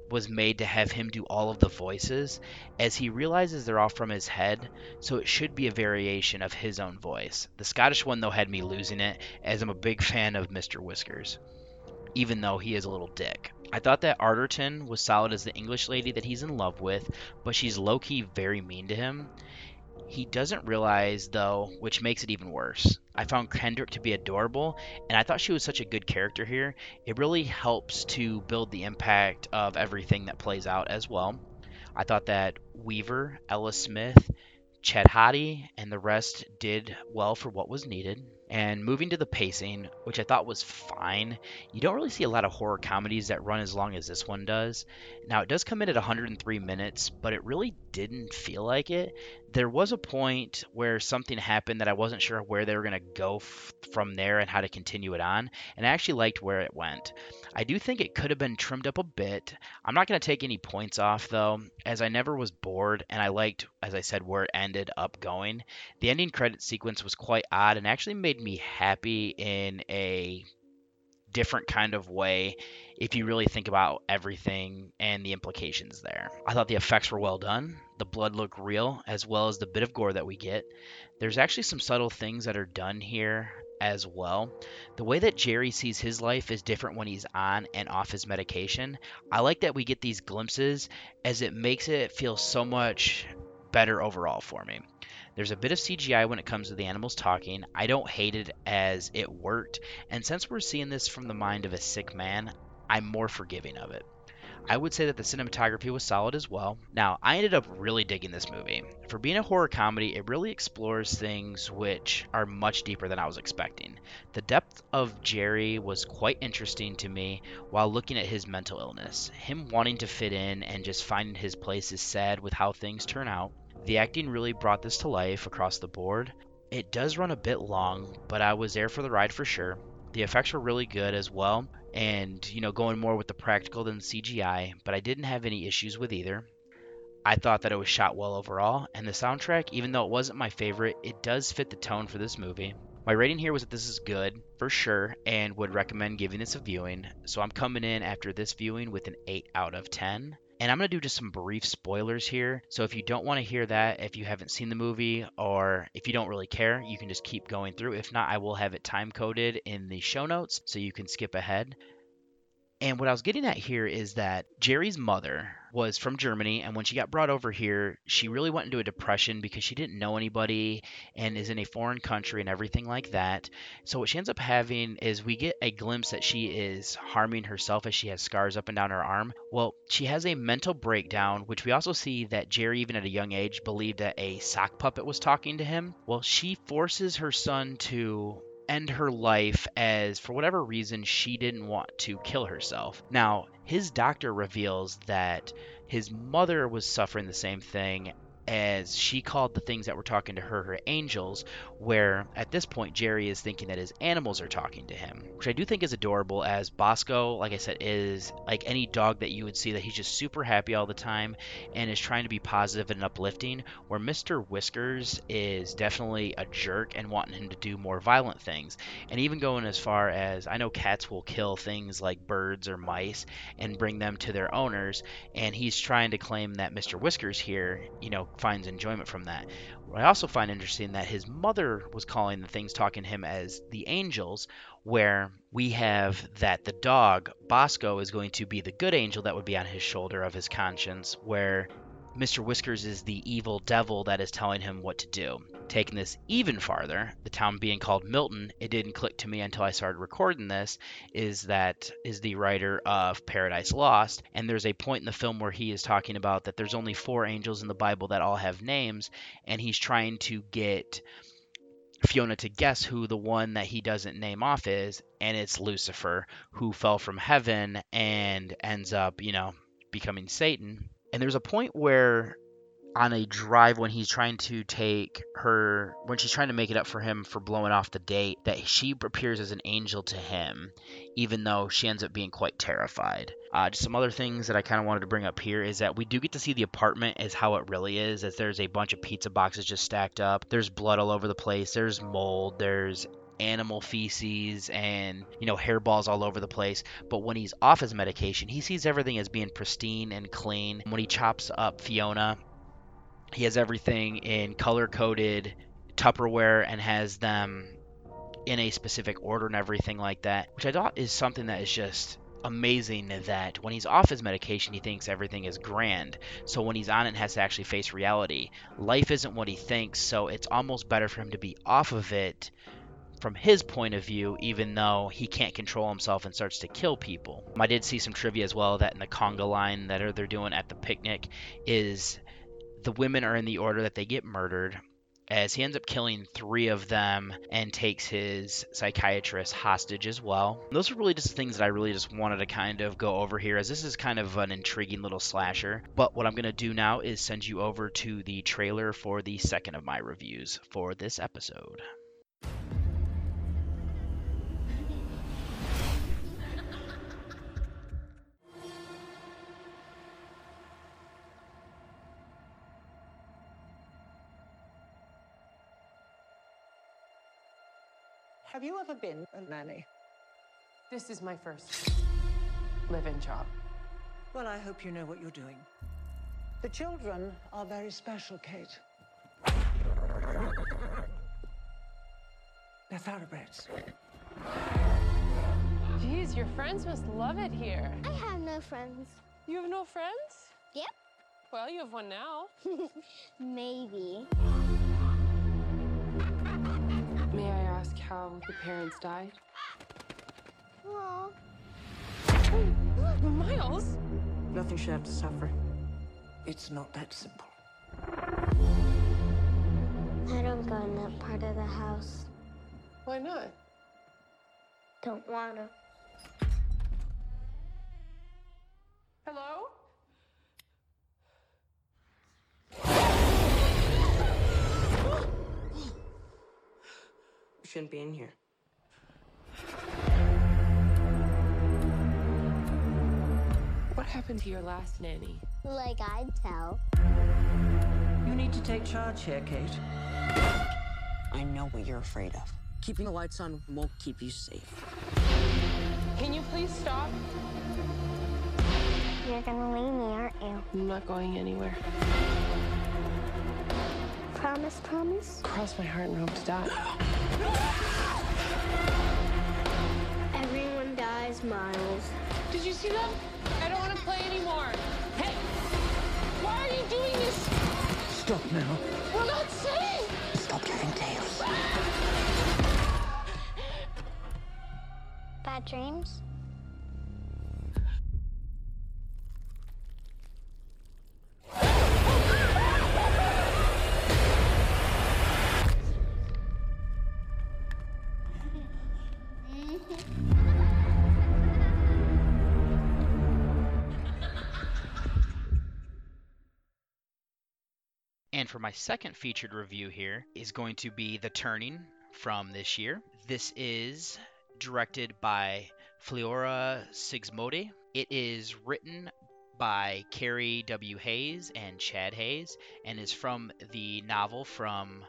was made to have him do all of the voices as he realizes they're all from his head, so it should be a variation of his own voice. The Scottish one, though, had me losing it as I'm a big fan of Mr. Whiskers, even though he is a little dick. I thought that Arterton was solid as the English lady that he's in love with, but she's low key very mean to him. He doesn't realize, though, which makes it even worse. I found Kendrick to be adorable, and I thought she was such a good character here. It really helps to build the impact of everything that plays out as well. I thought that Weaver, Ella Smith, Chahidi, and the rest did well for what was needed. And moving to the pacing, which I thought was fine, you don't really see a lot of horror comedies that run as long as this one does. Now, it does come in at 103 minutes, but it really didn't feel like it. There was a point where something happened that I wasn't sure where they were going to go f- from there and how to continue it on, and I actually liked where it went. I do think it could have been trimmed up a bit. I'm not going to take any points off though, as I never was bored and I liked, as I said, where it ended up going. The ending credit sequence was quite odd and actually made me happy in a different kind of way if you really think about everything and the implications there. I thought the effects were well done. The blood looked real, as well as the bit of gore that we get. There's actually some subtle things that are done here as well. The way that Jerry sees his life is different when he's on and off his medication. I like that we get these glimpses as it makes it feel so much better overall for me. There's a bit of CGI when it comes to the animals talking. I don't hate it as it worked, and since we're seeing this from the mind of a sick man, I'm more forgiving of it. I would say that the cinematography was solid as well. Now, I ended up really digging this movie. For being a horror comedy, it really explores things which are much deeper than I was expecting. The depth of Jerry was quite interesting to me while looking at his mental illness. Him wanting to fit in and just finding his place is sad with how things turn out. The acting really brought this to life across the board. It does run a bit long, but I was there for the ride for sure. The effects were really good as well, and you know, going more with the practical than the CGI, but I didn't have any issues with either. I thought that it was shot well overall, and the soundtrack, even though it wasn't my favorite, it does fit the tone for this movie. My rating here was that this is good, for sure, and would recommend giving this a viewing. So I'm coming in after this viewing with an 8 out of 10. And I'm going to do just some brief spoilers here. So if you don't want to hear that, if you haven't seen the movie, or if you don't really care, you can just keep going through. If not, I will have it time coded in the show notes so you can skip ahead. And what I was getting at here is that Jerry's mother was from Germany, and when she got brought over here, she really went into a depression because she didn't know anybody and is in a foreign country and everything like that. So, what she ends up having is we get a glimpse that she is harming herself as she has scars up and down her arm. Well, she has a mental breakdown, which we also see that Jerry, even at a young age, believed that a sock puppet was talking to him. Well, she forces her son to end her life as for whatever reason she didn't want to kill herself. Now, his doctor reveals that his mother was suffering the same thing as she called the things that were talking to her her angels where at this point Jerry is thinking that his animals are talking to him which I do think is adorable as Bosco like I said is like any dog that you would see that he's just super happy all the time and is trying to be positive and uplifting where Mr. Whiskers is definitely a jerk and wanting him to do more violent things and even going as far as I know cats will kill things like birds or mice and bring them to their owners and he's trying to claim that Mr. Whiskers here you know finds enjoyment from that. What I also find interesting that his mother was calling the things talking to him as the angels, where we have that the dog Bosco is going to be the good angel that would be on his shoulder of his conscience, where Mr. Whiskers is the evil devil that is telling him what to do. Taking this even farther, the town being called Milton, it didn't click to me until I started recording this, is that is the writer of Paradise Lost, and there's a point in the film where he is talking about that there's only four angels in the Bible that all have names, and he's trying to get Fiona to guess who the one that he doesn't name off is, and it's Lucifer, who fell from heaven and ends up, you know, becoming Satan. And there's a point where on a drive when he's trying to take her when she's trying to make it up for him for blowing off the date that she appears as an angel to him even though she ends up being quite terrified. Uh, just some other things that i kind of wanted to bring up here is that we do get to see the apartment as how it really is as there's a bunch of pizza boxes just stacked up. There's blood all over the place. There's mold. There's animal feces and you know hairballs all over the place but when he's off his medication he sees everything as being pristine and clean when he chops up fiona he has everything in color coded Tupperware and has them in a specific order and everything like that, which I thought is something that is just amazing that when he's off his medication, he thinks everything is grand. So when he's on it and has to actually face reality, life isn't what he thinks. So it's almost better for him to be off of it from his point of view, even though he can't control himself and starts to kill people. I did see some trivia as well that in the conga line that they're doing at the picnic is the women are in the order that they get murdered as he ends up killing three of them and takes his psychiatrist hostage as well. Those are really just things that I really just wanted to kind of go over here, as this is kind of an intriguing little slasher. But what I'm going to do now is send you over to the trailer for the second of my reviews for this episode. Have you ever been a nanny? This is my first live in job. Well, I hope you know what you're doing. The children are very special, Kate. They're thoroughbreds. Geez, your friends must love it here. I have no friends. You have no friends? Yep. Well, you have one now. Maybe. How the parents died? Well, Miles? Nothing should have to suffer. It's not that simple. I don't go in that part of the house. Why not? Don't wanna. Hello? Shouldn't be in here. What happened to your last nanny? Like I'd tell. You need to take charge here, Kate. I know what you're afraid of. Keeping the lights on won't keep you safe. Can you please stop? You're gonna leave me, aren't you? I'm not going anywhere. Promise, promise? Cross my heart and hope to die. Everyone dies, Miles. Did you see them? I don't want to play anymore. Hey! Why are you doing this? Stop now. We're not safe! Stop giving tales. Ah! Bad dreams? And for my second featured review here is going to be The Turning from this year. This is directed by Floria Sigismondi. It is written by Carey W. Hayes and Chad Hayes and is from the novel from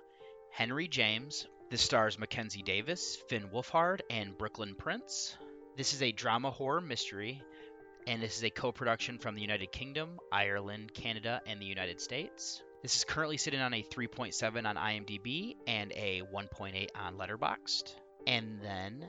Henry James. This stars Mackenzie Davis, Finn Wolfhard, and Brooklyn Prince. This is a drama horror mystery, and this is a co production from the United Kingdom, Ireland, Canada, and the United States. This is currently sitting on a 3.7 on IMDb and a 1.8 on Letterboxd. And then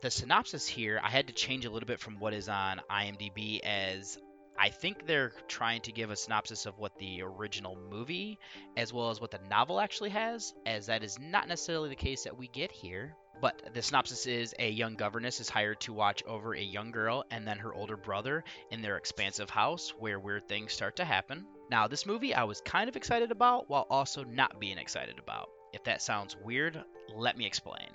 the synopsis here, I had to change a little bit from what is on IMDb as I think they're trying to give a synopsis of what the original movie as well as what the novel actually has, as that is not necessarily the case that we get here. But the synopsis is a young governess is hired to watch over a young girl and then her older brother in their expansive house where weird things start to happen. Now, this movie I was kind of excited about while also not being excited about. If that sounds weird, let me explain.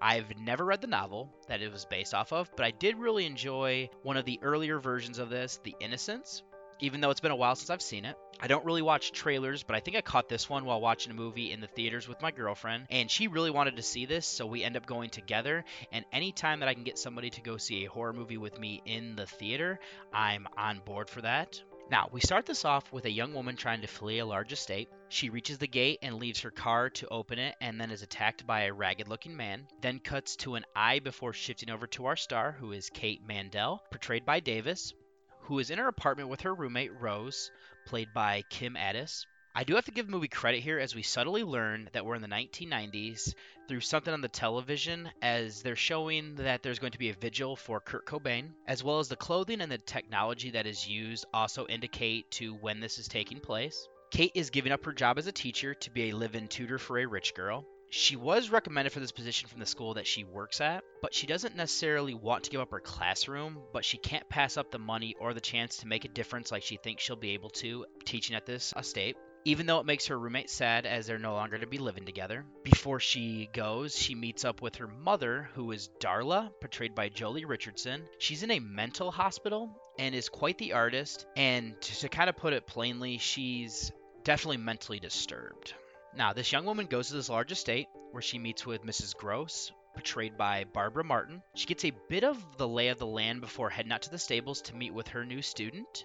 I've never read the novel that it was based off of, but I did really enjoy one of the earlier versions of this, The Innocents, even though it's been a while since I've seen it. I don't really watch trailers, but I think I caught this one while watching a movie in the theaters with my girlfriend, and she really wanted to see this, so we end up going together. And anytime that I can get somebody to go see a horror movie with me in the theater, I'm on board for that. Now, we start this off with a young woman trying to flee a large estate. She reaches the gate and leaves her car to open it and then is attacked by a ragged looking man. Then cuts to an eye before shifting over to our star, who is Kate Mandell, portrayed by Davis, who is in her apartment with her roommate Rose, played by Kim Adis. I do have to give the movie credit here as we subtly learn that we're in the 1990s through something on the television as they're showing that there's going to be a vigil for Kurt Cobain, as well as the clothing and the technology that is used also indicate to when this is taking place. Kate is giving up her job as a teacher to be a live in tutor for a rich girl. She was recommended for this position from the school that she works at, but she doesn't necessarily want to give up her classroom, but she can't pass up the money or the chance to make a difference like she thinks she'll be able to teaching at this estate. Even though it makes her roommate sad as they're no longer to be living together. Before she goes, she meets up with her mother, who is Darla, portrayed by Joely Richardson. She's in a mental hospital and is quite the artist, and to, to kind of put it plainly, she's definitely mentally disturbed. Now, this young woman goes to this large estate where she meets with Mrs. Grose, portrayed by Barbara Marten. She gets a bit of the lay of the land before heading out to the stables to meet with her new student,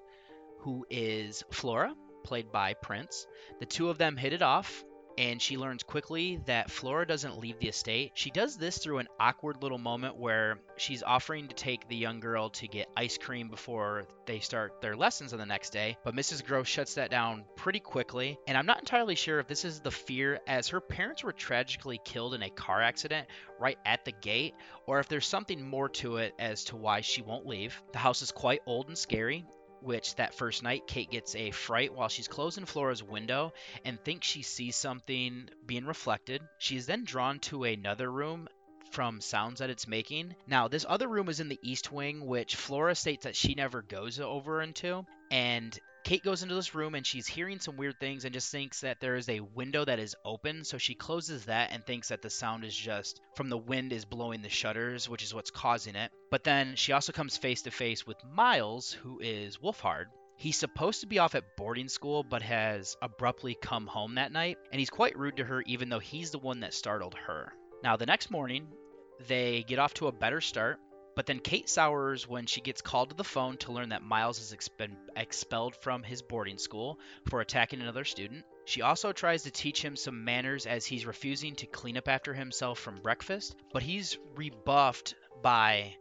who is Flora, played by Prince. The two of them hit it off, and she learns quickly that Flora doesn't leave the estate. She does this through an awkward little moment where she's offering to take the young girl to get ice cream before they start their lessons on the next day, but Mrs. Grose shuts that down pretty quickly. And I'm not entirely sure if this is the fear, as her parents were tragically killed in a car accident right at the gate, or if there's something more to it as to why she won't leave. The house is quite old and scary, which that first night Kate gets a fright while she's closing Flora's window and thinks she sees something being reflected. She is then drawn to another room from sounds that it's making. Now, this other room is in the east wing, which Flora states that she never goes over into. And Kate goes into this room and she's hearing some weird things and just thinks that there is a window that is open. So she closes that and thinks that the sound is just from the wind is blowing the shutters, which is what's causing it. But then she also comes face to face with Miles, who is Wolfhard. He's supposed to be off at boarding school, but has abruptly come home that night, and he's quite rude to her, even though he's the one that startled her. Now, the next morning, they get off to a better start, but then Kate sours when she gets called to the phone to learn that Miles has been expelled from his boarding school for attacking another student. She also tries to teach him some manners as he's refusing to clean up after himself from breakfast, but he's rebuffed by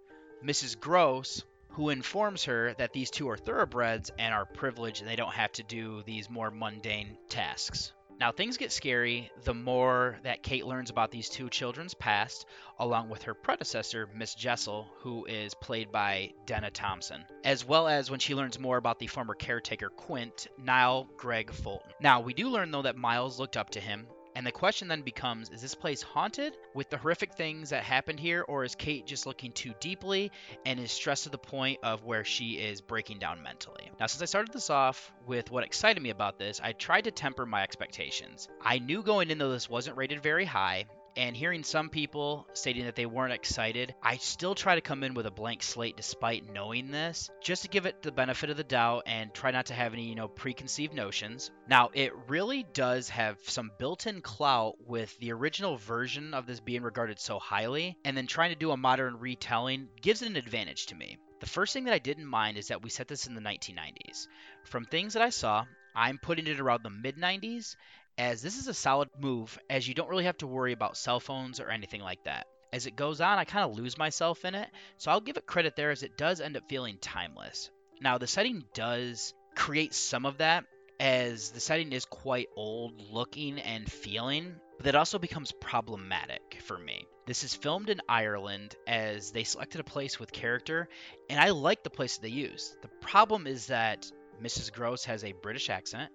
Mrs. Grose, who informs her that these two are thoroughbreds and are privileged and they don't have to do these more mundane tasks. Now, things get scary the more that Kate learns about these two children's past, along with her predecessor, Miss Jessel, who is played by Denna Thomsen, as well as when she learns more about the former caretaker Quint, Niall Greig Fulton. Now, we do learn, though, that Miles looked up to him, and the question then becomes is this place haunted with the horrific things that happened here, or is Kate just looking too deeply and is stressed to the point of where she is breaking down mentally? Now, since I started this off with what excited me about this, I tried to temper my expectations. I knew going in, though, this wasn't rated very high. And hearing some people stating that they weren't excited, I still try to come in with a blank slate despite knowing this, just to give it the benefit of the doubt and try not to have any, you know, preconceived notions. Now, it really does have some built in clout with the original version of this being regarded so highly, and then trying to do a modern retelling gives it an advantage to me. The first thing that I didn't mind is that we set this in the 1990s. From things that I saw, I'm putting it around the mid 90s, as this is a solid move, as you don't really have to worry about cell phones or anything like that. As it goes on, I kind of lose myself in it, so I'll give it credit there as it does end up feeling timeless. Now, the setting does create some of that, as the setting is quite old looking and feeling, but it also becomes problematic for me. This is filmed in Ireland as they selected a place with character, and I like the place that they used. The problem is that Mrs. Grose has a British accent.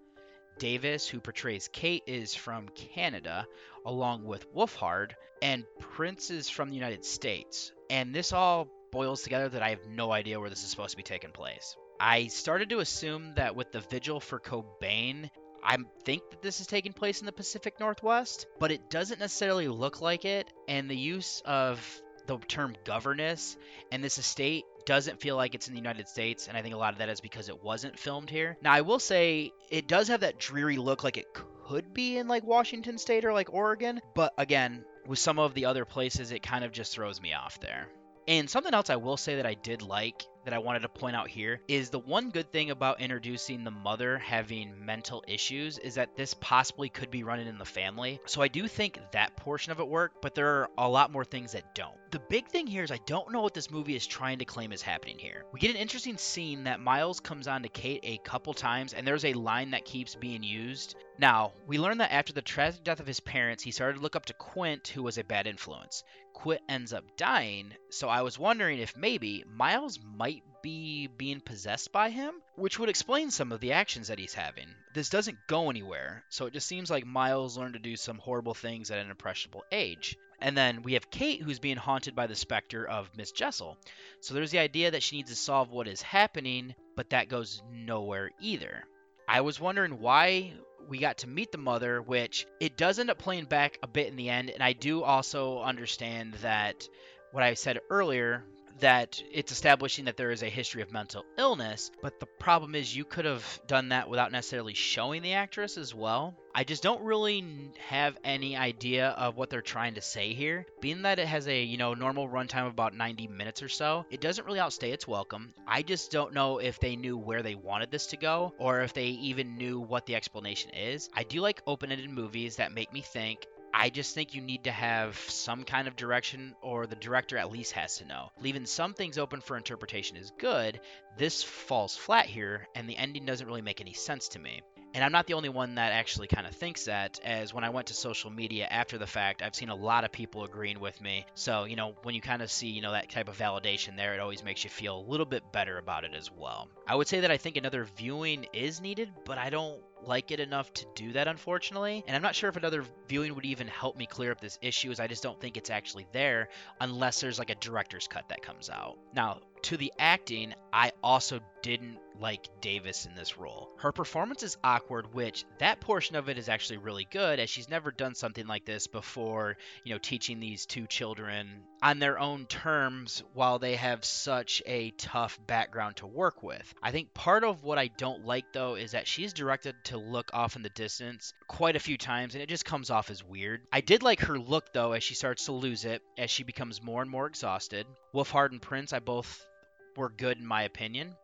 Davis, who portrays Kate, is from Canada, along with Wolfhard, and Prince is from the United States. And this all boils together that I have no idea where this is supposed to be taking place. I started to assume that with the vigil for Cobain, I think that this is taking place in the Pacific Northwest, but it doesn't necessarily look like it, and the use of the term governess and this estate doesn't feel like it's in the United States, and I think a lot of that is because it wasn't filmed here. Now, I will say it does have that dreary look like it could be in like Washington State or like Oregon, but again, with some of the other places, it kind of just throws me off there. And something else I will say that I did like that I wanted to point out here is the one good thing about introducing the mother having mental issues is that this possibly could be running in the family. So I do think that portion of it worked, but there are a lot more things that don't. The big thing here is I don't know what this movie is trying to claim is happening here. We get an interesting scene that Miles comes on to Kate a couple times, and there's a line that keeps being used. Now, we learn that after the tragic death of his parents, he started to look up to Quint, who was a bad influence. Quint ends up dying, so I was wondering if maybe Miles might be being possessed by him, which would explain some of the actions that he's having. This doesn't go anywhere, so it just seems like Miles learned to do some horrible things at an impressionable age. And then we have Kate who's being haunted by the specter of Miss Jessel. So there's the idea that she needs to solve what is happening, but that goes nowhere either. I was wondering why we got to meet the mother, which it does end up playing back a bit in the end. And I do also understand that what I said earlier that it's establishing that there is a history of mental illness, but the problem is you could have done that without necessarily showing the actress as well. I just don't really have any idea of what they're trying to say here. Being that it has a, you know, normal runtime of about 90 minutes or so, it doesn't really outstay its welcome. I just don't know if they knew where they wanted this to go or if they even knew what the explanation is. I do like open-ended movies that make me think I just think you need to have some kind of direction, or the director at least has to know. Leaving some things open for interpretation is good. This falls flat here, and the ending doesn't really make any sense to me. And I'm not the only one that actually kind of thinks that, as when I went to social media after the fact, I've seen a lot of people agreeing with me. So, you know, when you kind of see, you know, that type of validation there, it always makes you feel a little bit better about it as well. I would say that I think another viewing is needed, but I don't like it enough to do that, unfortunately. And I'm not sure if another viewing would even help me clear up this issue, as I just don't think it's actually there unless there's like a director's cut that comes out. Now, to the acting, I also didn't like Davis in this role. Her performance is awkward, which that portion of it is actually really good, as she's never done something like this before, you know, teaching these two children on their own terms while they have such a tough background to work with. I think part of what I don't like, though, is that she's directed to look off in the distance quite a few times, and it just comes off as weird. I did like her look, though, as she starts to lose it, as she becomes more and more exhausted. Wolfhard and Prince, I both were good in my opinion.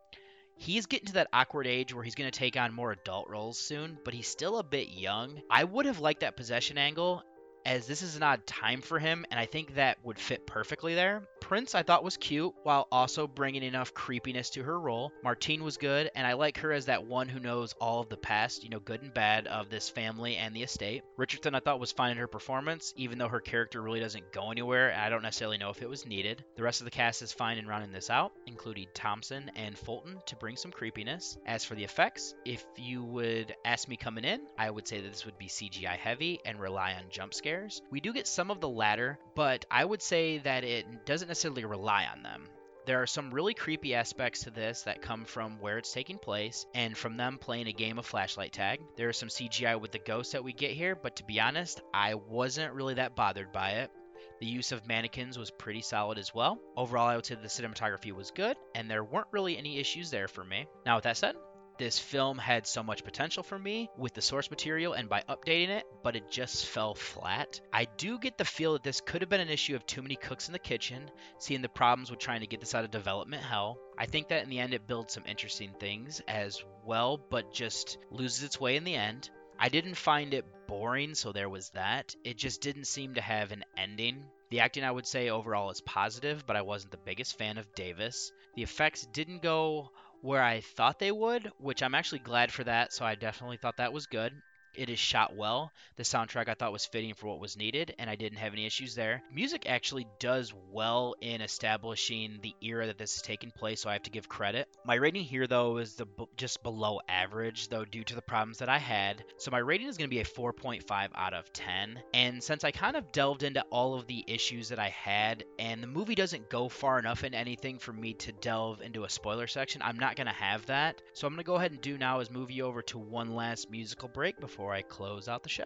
He's getting to that awkward age where he's going to take on more adult roles soon, but he's still a bit young. I would have liked that possession angle, as this is an odd time for him, and I think that would fit perfectly there. Prince I thought was cute, while also bringing enough creepiness to her role. Marten was good, and I like her as that one who knows all of the past, you know, good and bad, of this family and the estate. Richardson I thought was fine in her performance, even though her character really doesn't go anywhere, I don't necessarily know if it was needed. The rest of the cast is fine in rounding this out, including Thomsen and Fulton to bring some creepiness. As for the effects, if you would ask me coming in, I would say that this would be CGI heavy and rely on jump scares. We do get some of the latter, but I would say that it doesn't necessarily rely on them. There are some really creepy aspects to this that come from where it's taking place and from them playing a game of flashlight tag. There is some CGI with the ghosts that we get here, but to be honest, I wasn't really that bothered by it. The use of mannequins was pretty solid as well. Overall, I would say the cinematography was good, and there weren't really any issues there for me. Now, with that said, this film had so much potential for me with the source material and by updating it, but it just fell flat. I do get the feel that this could have been an issue of too many cooks in the kitchen, seeing the problems with trying to get this out of development hell. I think that in the end it builds some interesting things as well, but just loses its way in the end. I didn't find it boring, so there was that. It just didn't seem to have an ending. The acting, I would say, overall is positive, but I wasn't the biggest fan of Davis. The effects didn't go where I thought they would, which I'm actually glad for that, so I definitely thought that was good. It is shot well. The soundtrack I thought was fitting for what was needed, and I didn't have any issues there. Music actually does well in establishing the era that this is taking place, so I have to give credit. My rating here, though, is the b- just below average, though, due to the problems that I had. So my rating is going to be a 4.5 out of 10. And since I kind of delved into all of the issues that I had, and the movie doesn't go far enough in anything for me to delve into a spoiler section, I'm not going to have that. So I'm going to go ahead and do now is move you over to one last musical break before I close out the show.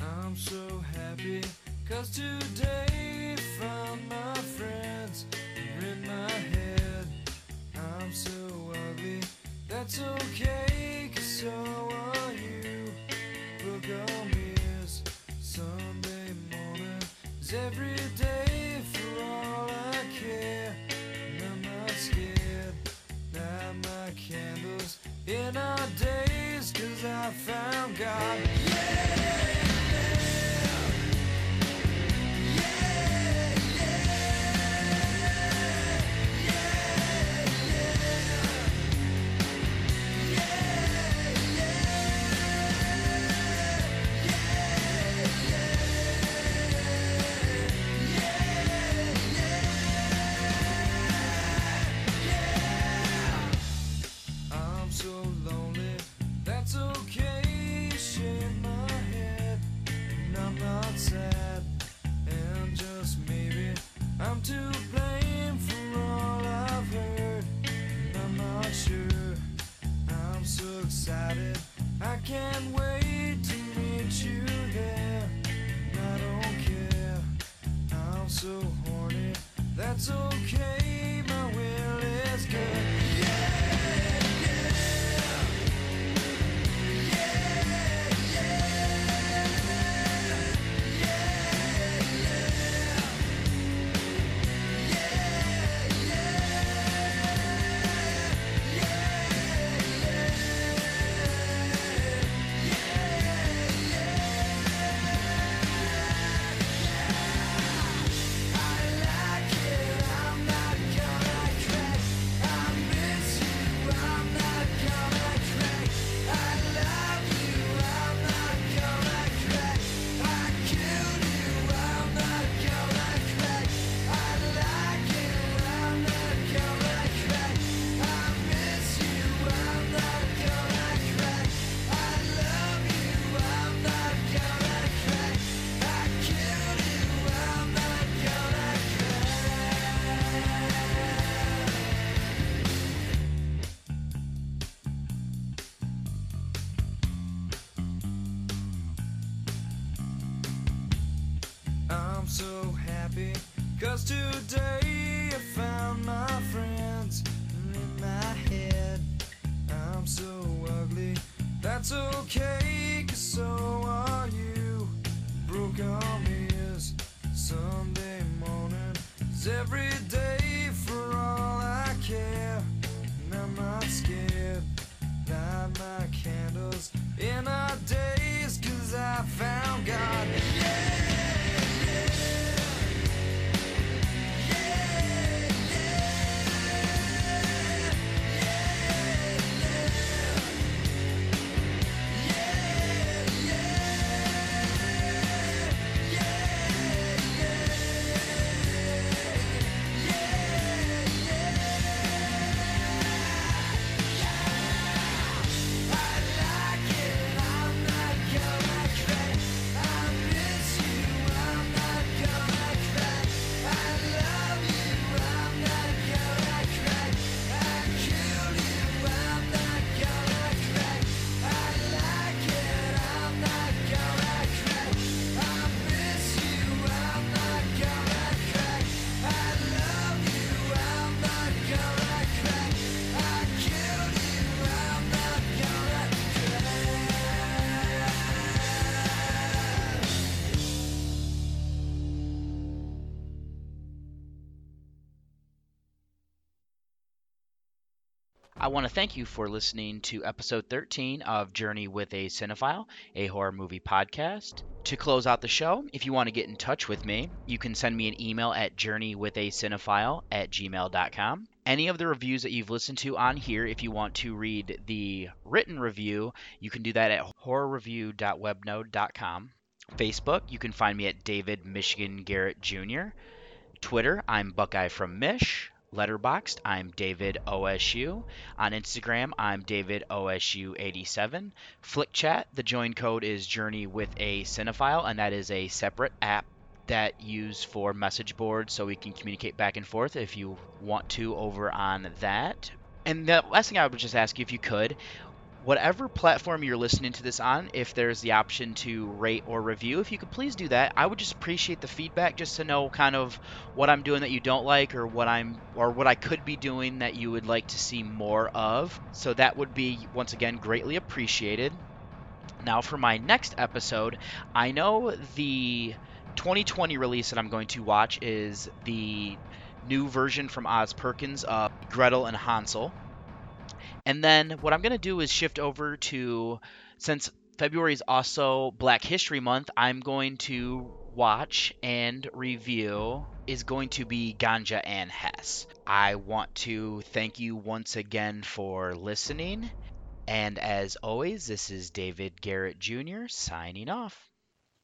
I'm so happy cause today found my friends are in my head. I'm so ugly, that's okay cause so are you. Book on want to thank you for listening to episode 13 of Journey with a Cinephile, a horror movie podcast. To close out the show, if you want to get in touch with me, you can send me an email at journeywithacinephile at gmail.com. Any of the reviews that you've listened to on here, if you want to read the written review, you can do that at horrorreview.webnode.com. Facebook, you can find me at David Michigan Garrett Jr. Twitter, I'm Buckeye from Mish. Letterboxd, I'm David OSU. On Instagram, I'm David OSU87. FlickChat, the join code is Journey with a Cinephile, and that is a separate app that use for message boards so we can communicate back and forth if you want to over on that. And the last thing I would just ask you if you could, whatever platform you're listening to this on, if there's the option to rate or review, if you could please do that. I would just appreciate the feedback just to know kind of what I'm doing that you don't like or what I'm or what I could be doing that you would like to see more of. So that would be once again greatly appreciated. Now for my next episode, I know the 2020 release that I'm going to watch is the new version from Oz Perkins of Gretel and Hansel. And then what I'm going to do is shift over to, since February is also Black History Month, I'm going to watch and review is going to be Ganja and Hess. I want to thank you once again for listening. And as always, this is David Garrett Jr. signing off.